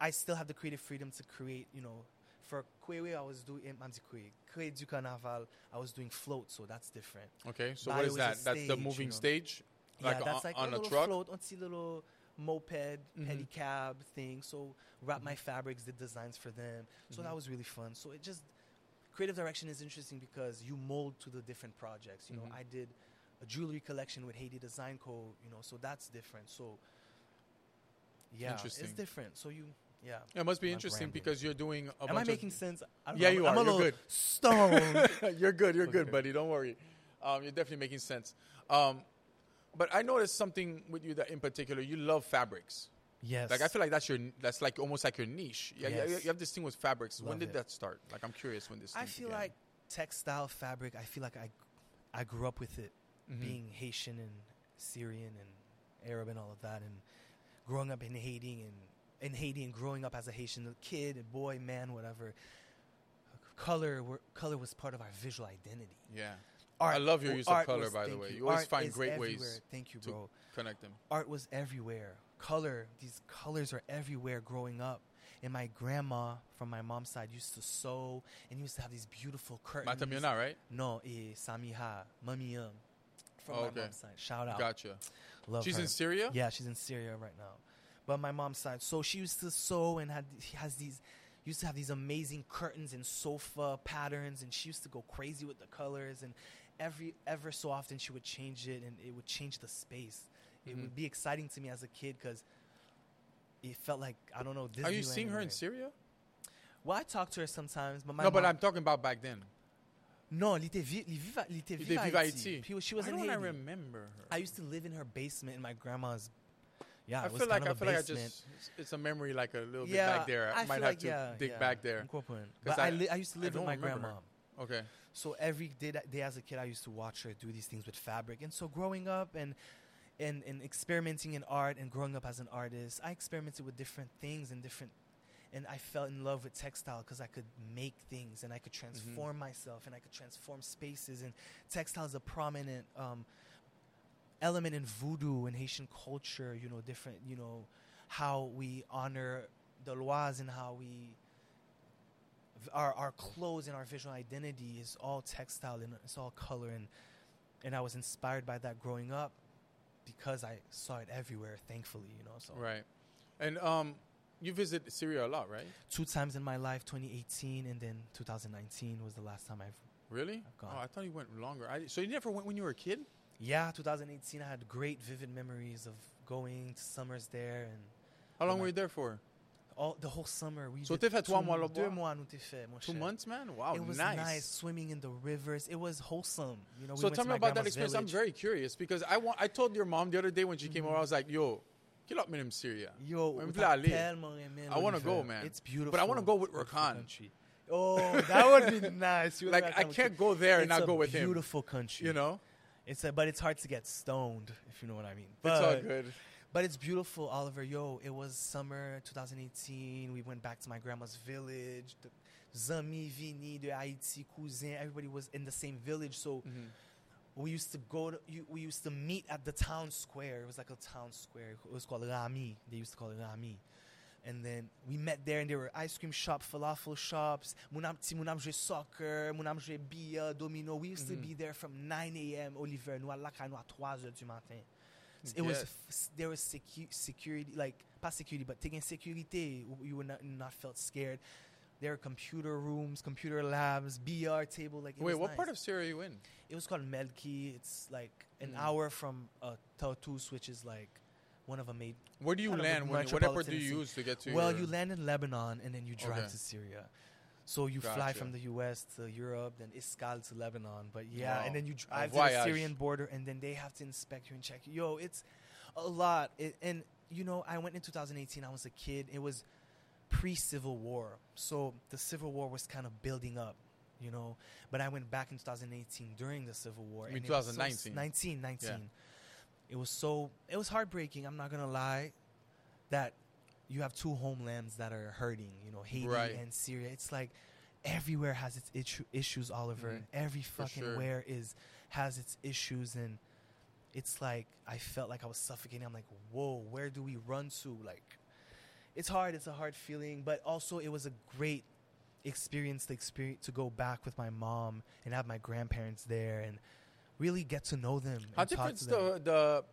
I still have the creative freedom to create. You know, for Krewe, I was doing I'm Krewe Krewe du Kanaval. I was doing float, so that's different. Okay. So Bio what is that? That's the stage, you moving know. stage, yeah, like that's on, like on a a little truck. float, on little moped, Mhm. pedicab thing. So wrap my Mhm. fabrics, did designs for them. So Mhm. that was really fun. So it just creative direction is interesting because you mold to the different projects. You know, Mhm. I did a jewelry collection with Haiti Design Co. You know, so that's different. So yeah, it's different. So you, yeah. It must be I'm interesting because you're doing. A Am I making of, sense? I don't Yeah, know. you I'm are. a You're good. stoned. you're good. You're good, buddy. Don't worry. Um, you're definitely making sense. Um, but I noticed something with you that, in particular, you love fabrics. yes. Like I feel like that's your that's like almost like your niche. Yeah, Yes. you have this thing with fabrics. when did it. that start? Like I'm curious when this. I feel began. like textile fabric. I feel like I, I grew up with it, Mhm. being Haitian and Syrian and Arab and all of that, and growing up in Haiti and in Haiti and growing up as a Haitian kid, a boy, man, whatever. color were, color was part of our visual identity. Yeah. Art, I love your use of color, by the way. You. You always find great everywhere. ways Thank you, to bro. connect them. Art was everywhere. Color, these colors are everywhere growing up. And my grandma from my mom's side used to sew and used to have these beautiful curtains. Matamiona, right? No, eh, Samiha, Mami Young, from Oh, my okay. mom's side. Shout out. Gotcha. Love She's her. in Syria? Yeah, she's in Syria right now. But my mom's side. So she used to sew and had she has these used to have these amazing curtains and sofa patterns and she used to go crazy with the colors and every ever so often she would change it and it would change the space. It Mhm. would be exciting to me as a kid cuz it felt like I don't know Disneyland. Are you seeing her in. Syria? Well, I talk to her sometimes, but my no, but I'm talking about back then. No, elle était, vi- vive, elle était vive à Haiti. Haiti. She was Why in don't Haiti. I remember her? I used to live in her basement in my grandma's. Yeah, I feel like I feel like I just it's- a memory like a little bit yeah, back there. I, I might have like, to yeah, dig yeah, back there. I'm cooping. 'Cause But I, I- li- I used to live with my remember grandma. Okay. So every day, that day as a kid, I used to watch her do these things with fabric. And so growing up and and, and experimenting in art and growing up as an artist, I experimented with different things and different. And I fell in love with textile because I could make things and I could transform myself and I could transform spaces. And textile is a prominent um, element in voodoo and Haitian culture. You know, different. You know, how we honor the lois and how we our our clothes and our visual identity is all textile and it's all color and and I was inspired by that growing up because I saw it everywhere thankfully you know so Right. And um, you visit Syria a lot, right? two times in my life 2018 and then 2019 was the last time I've Really? I've gone. Oh, I thought you went longer. I, so you never went when you were a kid? Yeah 2018 I had great vivid memories of going to summers there and How long oh my- were you there for? all the whole summer we So t'as fait trois mois deux mois nous fait mon Two months, man. Wow, it was nice. nice. swimming in the rivers it was wholesome you know we so tell to me about that experience. I'm very curious because I want. I told your mom the other day when she came over, mm-hmm. I was like, "Yo, kill up me in Syria." Yo, Même t'as voulu aller. tellement aimé I wanna go, man. It's beautiful. But I wanna go with Rakan. Oh, that would be nice. Like like I can't go there and It's not go with him. Beautiful country. You know, it's a, but it's hard to get stoned if you know what I mean. it's But, all good. But it's beautiful, Oliver. Yo, it was summer 2018. We went back to my grandma's village. The Zami, Vini, de Haiti, cousin, everybody was in the same village. So Mhm. we used to go to, we used to meet at the town square. It was like a town square. It was called Rami. They used to call it Rami. And then we met there, and there were ice cream shops, falafel shops. Munam jouer soccer, munam jouer billard, domino. We used to Mhm. be there from 9 a.m. Oliver, nous à la à 3 heures du matin. It was Yes. there was secu- security, like pas security, but taking security. You would not, not felt scared. There were computer rooms, computer labs, BR table. Like it Wait, what nice. part of Syria are you in? It was called Melki. It's like an Mm. hour from uh, Tartus, which is like one of a made. Where do you Kind of a land? When, what airport do you use to get to? well, your, you land in Lebanon and then you drive Okay. to Syria. So you fly from the U.S. to Europe, then Iskal to Lebanon. But yeah, Wow. and then you drive to the. Syrian border, and then they have to inspect you and check you. Yo, it's a lot. It, and you know, I went in 2018. I was a kid. It was pre-Civil War, so the Civil War was kind of building up. You know, but I went back in 2018 during the Civil War. You mean and it was so 2019? 19, 19. Yeah. It was so. It was heartbreaking. I'm not gonna lie. That you have two homelands that are hurting. You know, Haiti Right. and Syria. It's like everywhere has its issues, Oliver. Mhm. Every fucking sure. where is has its issues, and it's like I felt like I was suffocating. I'm like, whoa, where do we run to? Like, it's hard. It's a hard feeling, but also it was a great experience to experience to go back with my mom and have my grandparents there and really get to know them. How different's the the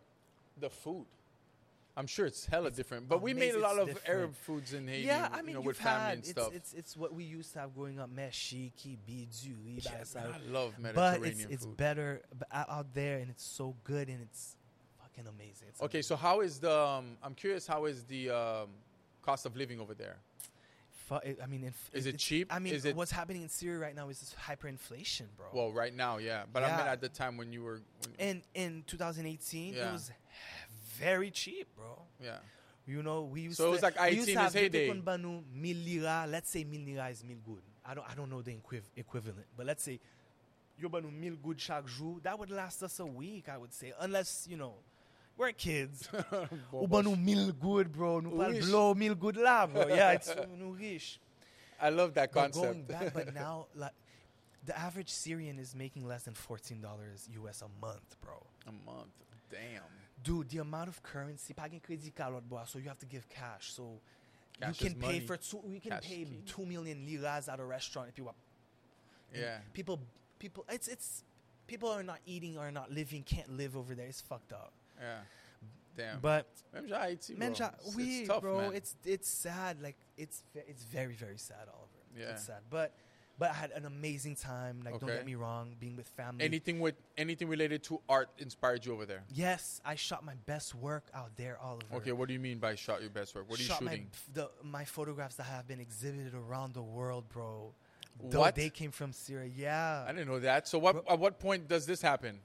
the food? I'm sure it's hella different, but we made a amazing. lot of different. Arab foods in Haiti. Yeah, I mean, you know, with family had and it's, stuff. it's it's what we used to have growing up, meshi, kibi, duri, Yeah, I love but Mediterranean it's it's food. better out there and it's so good and it's fucking amazing. It's Okay, so how is the? Um, I'm curious. How is the um, cost of living over there? Fu- I mean, inf- Is it cheap? I mean, Is it- what's happening in Syria right now is this hyperinflation, bro. Well, right now, yeah, but I mean at the time when you were. When, and in 2018, Yeah. it was very cheap, bro. yeah. You know, we used So it to, was like IT to in have its heyday. Banu, mil lira. Let's say mil lira is mil good. I don't I don't know the equiv- equivalent, but let's say yo banu mil good chaque jour. That would last us a week, I would say, unless you know we're kids. Ou banu mil good, bro. Nou pal blow mil good là, bro. Yeah, it's nou riche. I love that But concept. going back, but now like the average Syrian is making less than fourteen dollars US a month, bro. a month. Damn. Dude, the amount of currency, pagin credit card, boy, so you have to give cash. So Cash you can pay for two. You can Cash pay key. two million liras at a restaurant if you want. Yeah. People, people, it's it's people are not eating or not living, can't live over there. It's fucked up. Yeah. Damn. But Haïti, bro. ja- It's- tough, bro, man. it's it's sad. Like it's it's very very sad, Oliver. Yeah. It's sad, but but I had an amazing time. Like don't get me wrong, being with family. anything with anything related to art inspired you over there. yes, I shot my best work out there, Oliver. Okay, what do you mean by shot your best work? What are you shooting? My, the, my photographs that have been exhibited around the world, bro. Though What? They came from Syria. Yeah. I didn't know that. So what? Bro- At what point does this happen?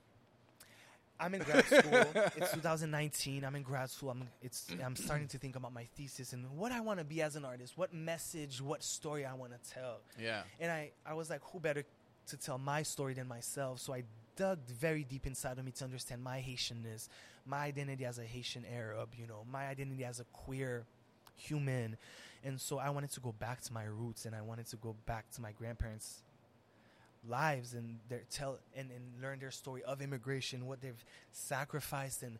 I'm in grad school. it's 2019. I'm in grad school. I'm it's I'm starting to think about my thesis and what I want to be as an artist. What message, what story I want to tell. Yeah. And I I was like, who better to tell my story than myself? So I dug very deep inside of me to understand my Haitianness, my identity as a Haitian Arab, you know, my identity as a queer human. And so I wanted to go back to my roots and I wanted to go back to my grandparents' lives and their tell and, and learn their story of immigration, what they've sacrificed and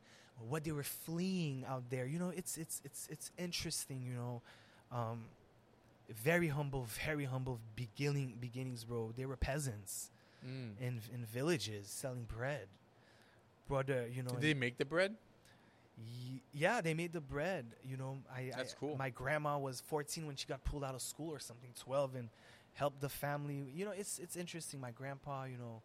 what they were fleeing out there. You know, it's it's it's it's interesting, you know. Um, very humble, very humble beginning beginnings, bro. They were peasants Mm. in in villages selling bread. Brother, you know, Did they make the bread? Yeah, they made the bread. You know, I That's I- cool. My grandma was 14 when she got pulled out of school or something, 12, and helped the family. You know, it's it's interesting. My grandpa, you know.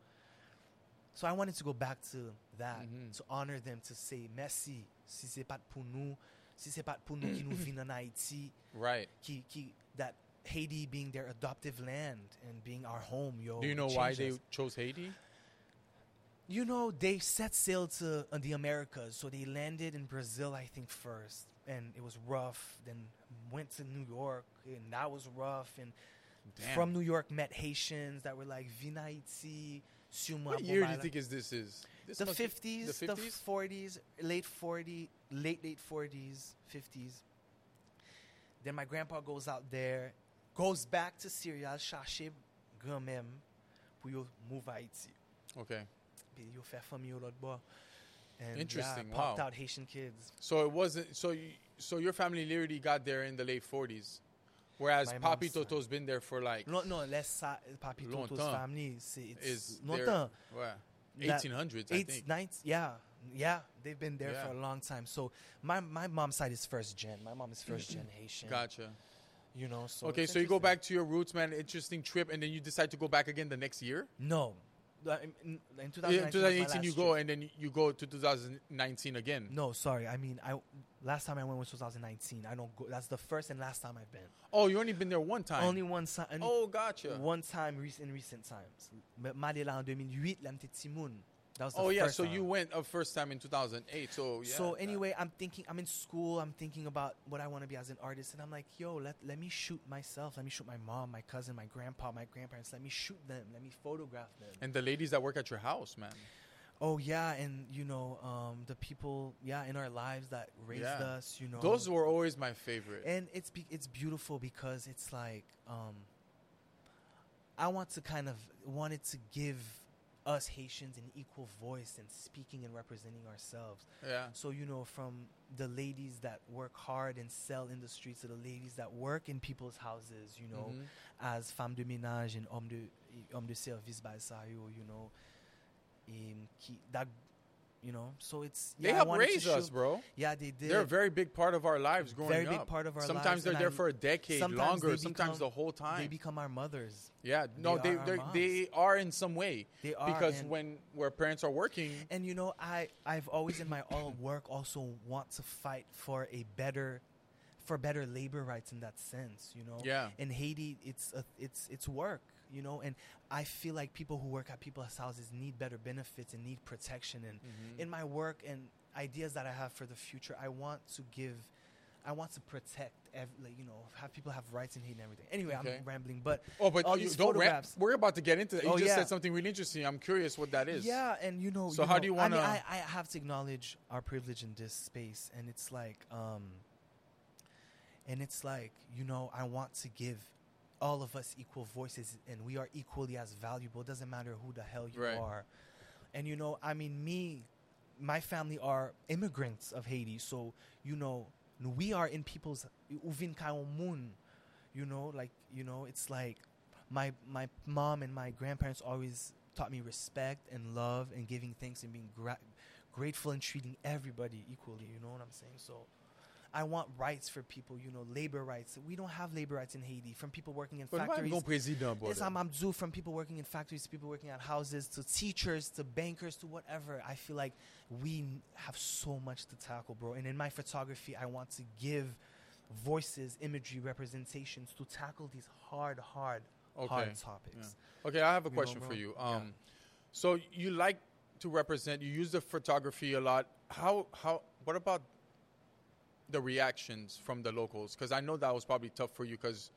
So I wanted to go back to that Mhm. to honor them, to say merci. Si c'est pas pour nous, si c'est pas pour nous qui nous en Haïti, Right. qui qui that Haiti being their adoptive land and being our home, yo. Do you know why they chose Haiti? You know, they set sail to uh, the Americas, so they landed in Brazil, I think, first, and it was rough. Then went to New York, and that was rough. And Damn. from New York, met Haitians that were like Vinaiti, Suma. What year do you think is this is? This The fifties, The forties, late forty, late late forties, fifties. Then my grandpa goes out there, goes back to Syria, chercher grand même, pour yo move à Haïti. Okay. Puis yo fait famille au l'autre bord. And Interesting, yeah, popped wow. out Haitian kids. So it wasn't. So you, so your family literally got there in the late forties, whereas My Papi. Toto's been there for like No, no, laisse ça, Papi Toto's family, c'est it's is longtemps. What? 1800s, I think. ninth, yeah, yeah, they've been there Yeah. for a long time. So my my mom's side is first gen. My mom is first mm-hmm. gen Haitian. Gotcha. You know, so okay, so you go back to your roots, man. Interesting trip, and then you decide to go back again the next year. No, in, in In 2019, was 2018, you go, trip. and then you go to 2019 again. No, sorry. I mean, I last time I went was 2019. I don't go. That's the first and last time I've been. Oh, you only been there one time. Only one time. Oh, gotcha. One time in recent times. Mais m'allais là en 2008, là m'étais petit moun. That was Oh yeah, so time. you went a first time in 2008. So yeah. so anyway, I'm thinking. I'm in school. I'm thinking about what I want to be as an artist, and I'm like, yo, let let me shoot myself. Let me shoot my mom, my cousin, my grandpa, my grandparents. Let me shoot them. Let me photograph them. and the ladies that work at your house, man. Oh yeah, and you know um, the people, yeah, in our lives that raised Yeah. us. You know, Those were always my favorite. and it's be- it's beautiful because it's like um, I want to kind of wanted to give us Haitians an equal voice and speaking and representing ourselves. yeah. So you know, from the ladies that work hard and sell in the streets to the ladies that work in people's houses, you know, Mhm. as femme de ménage and homme de homme de service by Sayo, you know, um, qui, that you know, so it's They yeah, I help wanted to raise us, bro. Yeah, they did. They're a very big part of our lives growing Very up. big part of our sometimes lives, they're there I'm- for a decade, sometimes longer, they sometimes the whole time. They become our mothers. yeah, no, they they are they are in some way They are, because when where parents are working, And you know, I I've always in my all work also want to fight for a better for better labor rights in that sense, you know. Yeah. In Haiti, it's a, it's it's work, you know, and I feel like people who work at people's houses need better benefits and need protection and Mm-hmm. in my work and ideas that I have for the future, I want to give I want to protect, ev- like, you know, have people have rights in Haiti and everything. Anyway, Okay. I'm rambling, but oh, but all you these don't rap. photographs. We're about to get into that. You Oh, just yeah. said something really interesting. I'm curious what that is. Yeah, and you know. So you how know, do you I mean, I, I have to acknowledge our privilege in this space, and it's like, um, and it's like, you know, I want to give all of us equal voices and we are equally as valuable. It doesn't matter who the hell you Right. are. And you know, I mean, me, my family are immigrants of Haiti, so you know, we are in people's uvin. You know, like you know, it's like my my mom and my grandparents always taught me respect and love and giving thanks and being gra- grateful and treating everybody equally. You know what I'm saying? So. I want rights for people, you know, labor rights. We don't have labor rights in Haiti from people working in But factories. bon président, Yes, brother? I'm Abdul from people working in factories to people working at houses to teachers to bankers to whatever. I feel like we have so much to tackle, bro. And in my photography, I want to give voices, imagery, representations to tackle these hard, hard, Okay. hard topics. Okay, I have a You know, question for you. Yeah. Um, so you like to represent. You use the photography a lot. How how? What about the reactions from the locals? Because I know that was probably tough for you because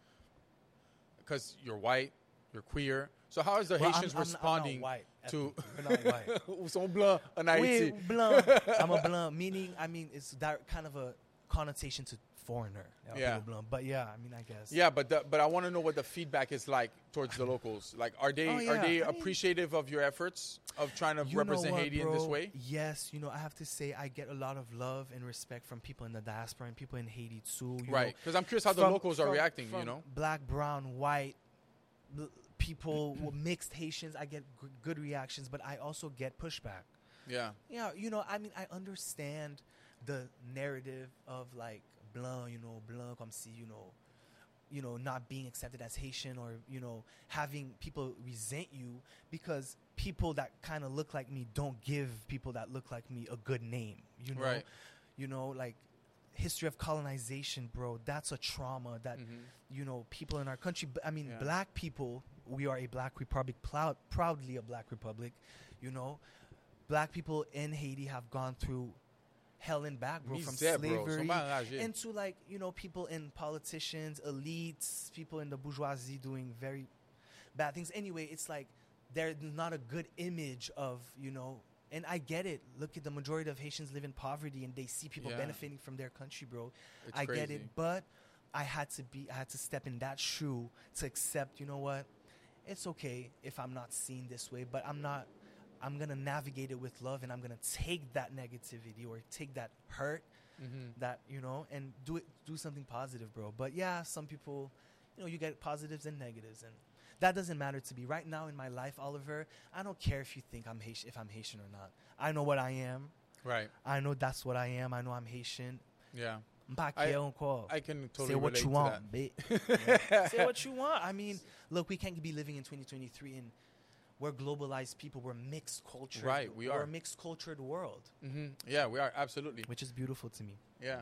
because you're white, you're queer. So how is the Well, I'm- Haitians I'm I'm responding white. to? We're not white. Ou sont blancs en Haïti. Wait, blanc. I'm a blanc, meaning, I mean, it's that kind of a connotation to foreigner. Yeah. people But yeah, I mean, I guess. Yeah, but the, but I want to know what the feedback is like towards the locals. Like, are they Oh, are they I mean- appreciative of your efforts of trying to represent what, Haiti in this way? Yes, you know, I have to say I get a lot of love and respect from people in the diaspora and people in Haiti too. you Right, because I'm curious how the From- locals are from- reacting. You know, black, brown, white bl- people, mixed Haitians. I get g- good reactions, but I also get pushback. yeah, Yeah, you know, I mean, I understand the narrative of like blanc, you know, blanc comme si, you know, you know, not being accepted as Haitian or you know having people resent you because people that kind of look like me don't give people that look like me a good name. You know, Right. you know, like history of colonization, bro. That's a trauma that Mhm. you know people in our country. I mean, Yeah. black people. We are a black republic, proud, proudly a black republic. You know, black people in Haiti have gone through hell and back, bro, from Misère, bro. slavery into like you know people in politicians, elites, people in the bourgeoisie doing very bad things. Anyway, it's like there's not a good image of you know. And I get it. Look at the majority of Haitians live in poverty, and they see people Yeah. benefiting from their country, bro. It's I get it, but I had to be, I had to step in that shoe to accept. You know what? It's okay if I'm not seen this way, but I'm not. I'm gonna navigate it with love, and I'm gonna take that negativity or take that hurt, Mhm. that you know, and do it, do something positive, bro. But yeah, some people, you know, you get positives and negatives, and that doesn't matter to me right now in my life, Oliver. I don't care if you think I'm Haitian, if I'm Haitian or not. I know what I am. right. I know that's what I am. I know I'm Haitian. Yeah, I-. I can totally Say what you to want, bitch. Yeah. Say what you want. I mean, look, we can't be living in 2023 and we're globalized people. We're mixed culture. Right, we are. We're a mixed cultured world, hmm Yeah, we are absolutely. which is beautiful to me. Yeah.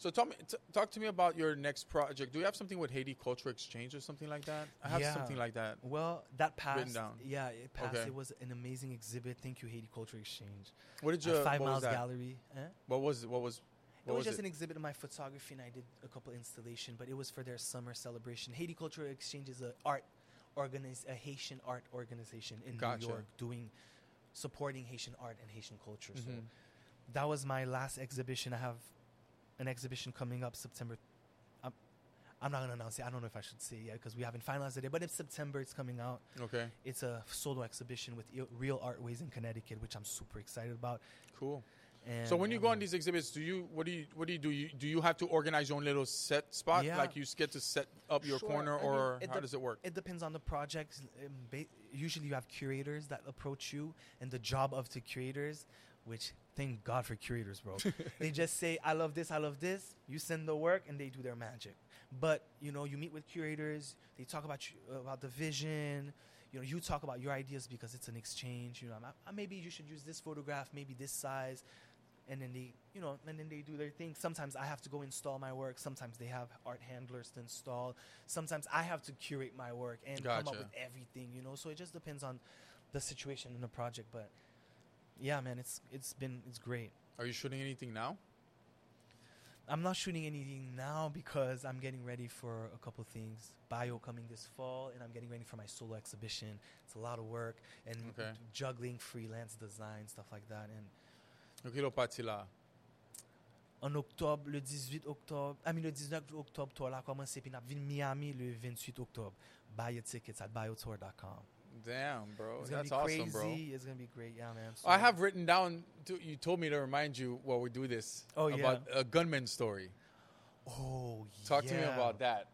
So tell me, t- talk to me about your next project. Do you have something with Haiti Culture Exchange or something like that? I have Yeah. something like that. Well, that passed. down. Yeah, it passed. Okay. It was an amazing exhibit. Thank you, Haiti Culture Exchange. What did At you? Five Myles? Gallery. Eh? What was it? what was? It What was was just it? an exhibit of my photography, and I did a couple installation. But it was for their summer celebration. Haiti Cultural Exchange is an art organiz- a Haitian art organization in Gotcha. New York, doing supporting Haitian art and Haitian culture. So Mhm. that was my last exhibition. I have an exhibition coming up September. I'm, I'm not gonna announce it. I don't know if I should say it yet because we haven't finalized it. yet, But in September, it's coming out. Okay, It's a solo exhibition with Real Art Ways in Connecticut, which I'm super excited about. cool. And so when you go on um, these exhibits, do you what do you what do you do? You, do you have to organize your own little set spot? Yeah. Like you get to set up your Sure. corner, I mean, or it how dep- does it work? It depends on the project. Um, usually, you have curators that approach you, and the job of the curators, which thank God for curators, bro. they just say, "I love this, I love this." You send the work, and they do their magic. But you know, you meet with curators. They talk about you, about the vision. You know, you talk about your ideas because it's an exchange. You know, "Uh, maybe you should use this photograph, maybe this size. And then they, you know, and then they do their thing. Sometimes I have to go install my work. Sometimes they have art handlers to install. Sometimes I have to curate my work and come up with everything, you know. So it just depends on the situation in the project. But yeah, man, it's it's been it's great. Are you shooting anything now? I'm not shooting anything now because I'm getting ready for a couple things. Bayo coming this fall, and I'm getting ready for my solo exhibition. It's a lot of work and Okay. juggling freelance design stuff like that. And Ok, lo parti là. en octobre, le 18 octobre, ah, mean, le 19 octobre, tour la commencé, puis n'a vin Miami le 28 octobre. Buy your tickets at bayotour.com. Damn, bro. It's gonna That's be awesome, crazy. bro. It's gonna be great, yeah, man. So- I have written down. To, you told me to remind you while we do this Oh, about a gunman story. Oh, Talk to me about that.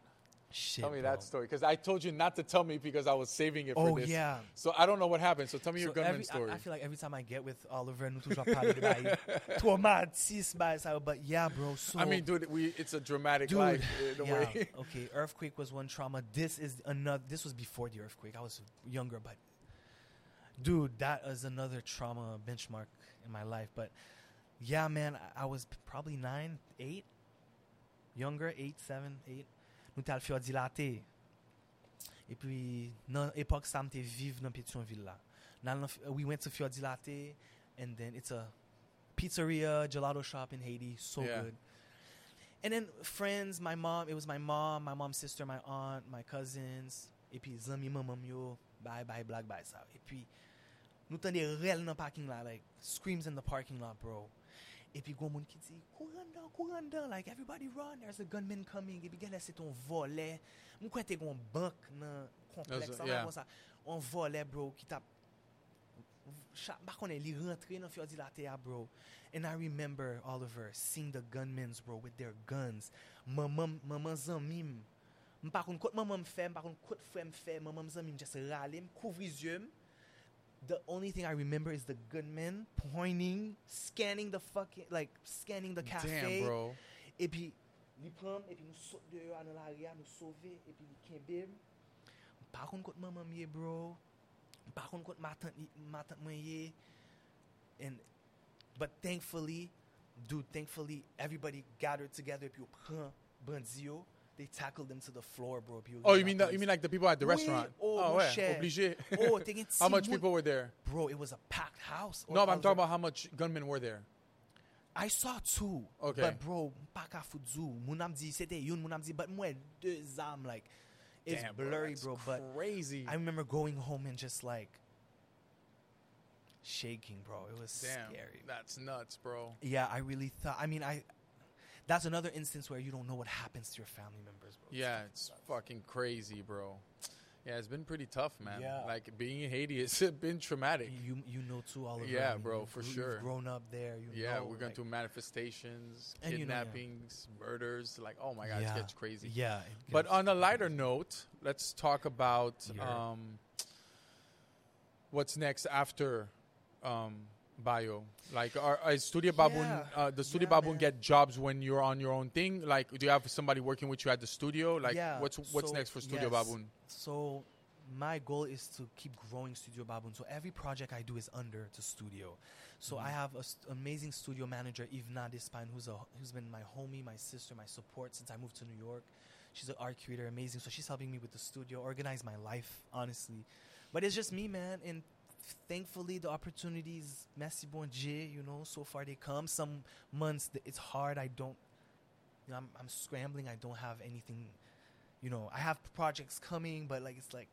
Shit, Tell me bro. that story because I told you not to tell me because I was saving it for Oh, this. yeah. So I don't know what happened. So tell me your So gunman every- story. I, I feel like every time I get with Oliver, nous toujours parler de bail traumatisme, bail ça, but yeah, bro. So I mean, dude, we it's a dramatic Dude, life in a yeah. way. okay, earthquake was one trauma. This is another. This was before the earthquake. I was younger, but dude, that is another trauma benchmark in my life. But yeah, man, I, I was probably nine, eight, younger, eight, seven, eight. Nous t'al fait dilaté. Et puis, dans l'époque, ça m'était vivre dans Pétionville là. Nan nan We went to Dilaté, and then it's a pizzeria, gelato shop in Haiti. So Yeah. good. And then friends, my mom, it was my mom, my mom's sister, my aunt, my cousins. Et puis, zami maman yo, bye bye, black bye ça. Et puis, nous tende rel dans parking lot, like, screams in the parking lot, bro. epi goun moun ki di, kouran dan, kouran dan, like everybody run, there's a gunman coming, epi gen lese ton vole, mwen kwen te goun bank nan kompleks, an yeah. vole bro, ki tap, bakone li rentre nan fyo di la te ya bro, and I remember Oliver, seeing the gunmans bro, with their guns, maman, maman zan mim, m pa kon kote maman m fe, m pa kon kote fwe m fe, maman zan mim jese rale, m kouvri zye m, The only thing I remember is the gunmen pointing, scanning the fucking, like, scanning the cafe. Damn, bro. E pi, li pram, e pi nou sot de yo an la ria, nou sove, e pi li kembe. M pa kon kote maman ye, bro. M pa kon kote ma tante, ma tante mwen ye. And, but thankfully, dude, thankfully, everybody gathered together, puis yo pran bandi yo. They tackled them to the floor, bro. yo Oh, you mean the, you mean like the people at the Oui, restaurant? oh, oh ouais, obligé. Oh, how much people were there? Bro, it was a packed house. No, but I'm talking about how much gunmen were there. I saw two. Okay. But bro, pa ka fout zou. Moun am di, sete yon moun di, but mwen deux like, it's Damn, blurry, that's bro. But crazy. I remember going home and just like shaking, bro. It was Damn, scary. that's nuts, bro. Yeah, I really thought. I mean, I. That's another instance where you don't know what happens to your family members, bro. Yeah, it's fucking crazy, bro. Yeah, it's been pretty tough, man. Yeah. Like being in Haiti, it's been traumatic. You you know too, Oliver. Yeah, I mean, bro, for you've sure. grown up there. You Yeah, know, we're going like- through manifestations, And you know, yeah. kidnappings, murders. Like, oh my god, it gets crazy. Yeah. it But on a crazy. lighter note, let's talk about Yeah. um, what's next after um, Bayo. Like, are, is Studio Baboun, Yeah. uh, the Studio Yeah, Baboun man. get jobs when you're on your own thing? Like, do you have somebody working with you at the studio? Like, Yeah, what's what's so, next for Studio yes. Baboun? So my goal is to keep growing Studio Baboun. So every project I do is under the studio. So Mm-hmm. I have an amazing studio manager, Ivna Despine, who's a who's been my homie, my sister, my support since I moved to New York. She's an art creator, amazing. So she's helping me with the studio, organize my life, honestly. But it's just me, man. And thankfully, the opportunities, merci bon Dieu, you know, so far they come. Some months it's hard. I don't, you know, I'm, I'm scrambling. I don't have anything, you know, I have projects coming, but like, it's like,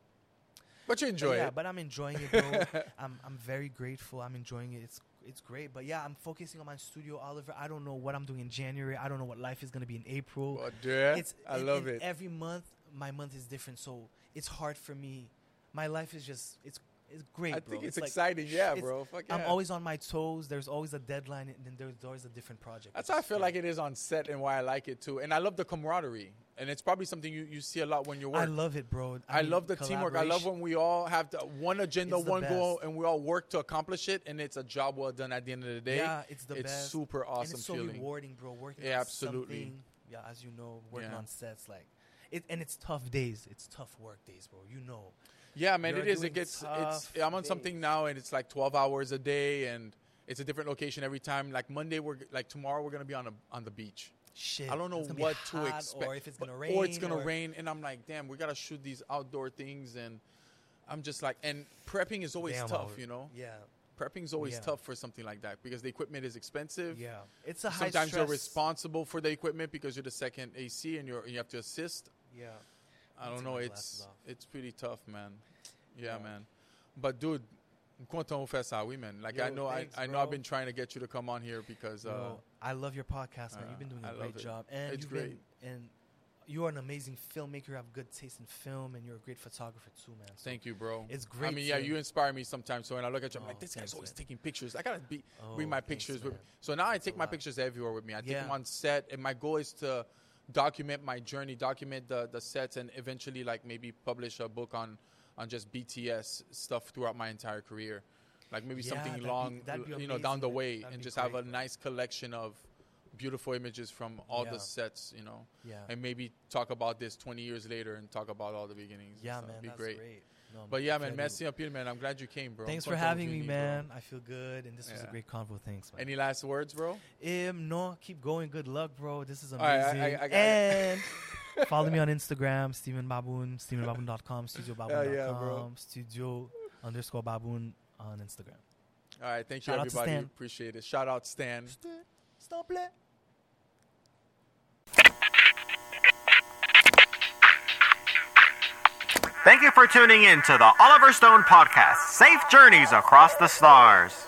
But you but enjoy yeah, it. but I'm enjoying it, bro. I'm I'm very grateful. I'm enjoying it. It's it's great. But yeah, I'm focusing on my studio, Oliver. I don't know what I'm doing in January. I don't know what life is gonna be in April. But yeah, It's I and- love it. Every month, my month is different, so it's hard for me. My life is just it's it's great, I bro. think it's, like- exciting. Yeah, it's- bro. Fuck I'm yeah. always on my toes. There's always a deadline, and then there's always a different project. That's how I feel great. like it is on set and why I like it too. And I love the camaraderie. And it's probably something you, you see a lot when you work. I love it, bro. I, mean, love the teamwork. I love when we all have the one agenda, It's one goal, and we all work to accomplish it, and it's a job well done at the end of the day. Yeah, it's the it's best. super and awesome it's so feeling. rewarding, bro. Working Yeah, on absolutely. yeah, as you know, working Yeah. on sets like it, and it's tough days. It's tough work days, bro. You know. Yeah, man, it is. It gets. It's. I'm on something now, and it's like 12 hours a day, and it's a different location every time. Like Monday, we're like tomorrow, we're gonna be on a on the beach. Shit. I don't know it's gonna be what to expect, or if it's gonna rain, or it's gonna or- rain, and I'm like, damn, we gotta shoot these outdoor things, and I'm just like, and prepping is always Damn, tough, you know. Yeah, Prepping is always Yeah. tough for something like that because the equipment is expensive. yeah. It's a high Sometimes you're responsible for the equipment because you're the second AC and you're you have to assist. Yeah. I don't know. It's it's pretty tough, man. Yeah, Yeah. man. But dude, content on ça, oui, man. Like I know, thanks, I, I know, I've been trying to get you to come on here because, uh, Yo, I love your podcast, man. uh, You've been doing I a great it. job, and It's great. been and you are an amazing filmmaker. You have good taste in film, and you're a great photographer too, man. So thank you, bro. It's great. I mean, yeah, you inspire me sometimes. So when I look at you, I'm Oh, like, this thanks, guy's always man. taking pictures. I gotta be Oh, bring my thanks, pictures with. man. So now I take my lot. pictures everywhere with me. I take Yeah. them on set, and my goal is to document my journey, document the the sets, and eventually, like maybe publish a book on on just BTS stuff throughout my entire career. Like maybe Yeah, something be- long, that'd be you know, down the way, That'd and be just have a nice collection of beautiful images from all Yeah. the sets, you know, yeah, and maybe talk about this 20 years later and talk about all the beginnings. yeah, man, be that's great. great. No, But yeah, man, messing up here, man. I'm glad you came, bro. Thanks for having me, you, bro. man. I feel good, and this was a great convo. Thanks, man. Any last words, bro? Um, no, keep going. Good luck, bro. This is All right, I- amazing. I- I and follow me on Instagram, Steven Baboun, StevenBaboun.com, StudioBaboun.com, yeah, bro. Studio underscore Baboun on Instagram. All right, thank you, Shout out to everybody. Appreciate it. Shout out Stan. Stop play. Thank you for tuning in to the OliverStoned Podcast Safe Journeys Across the Stars.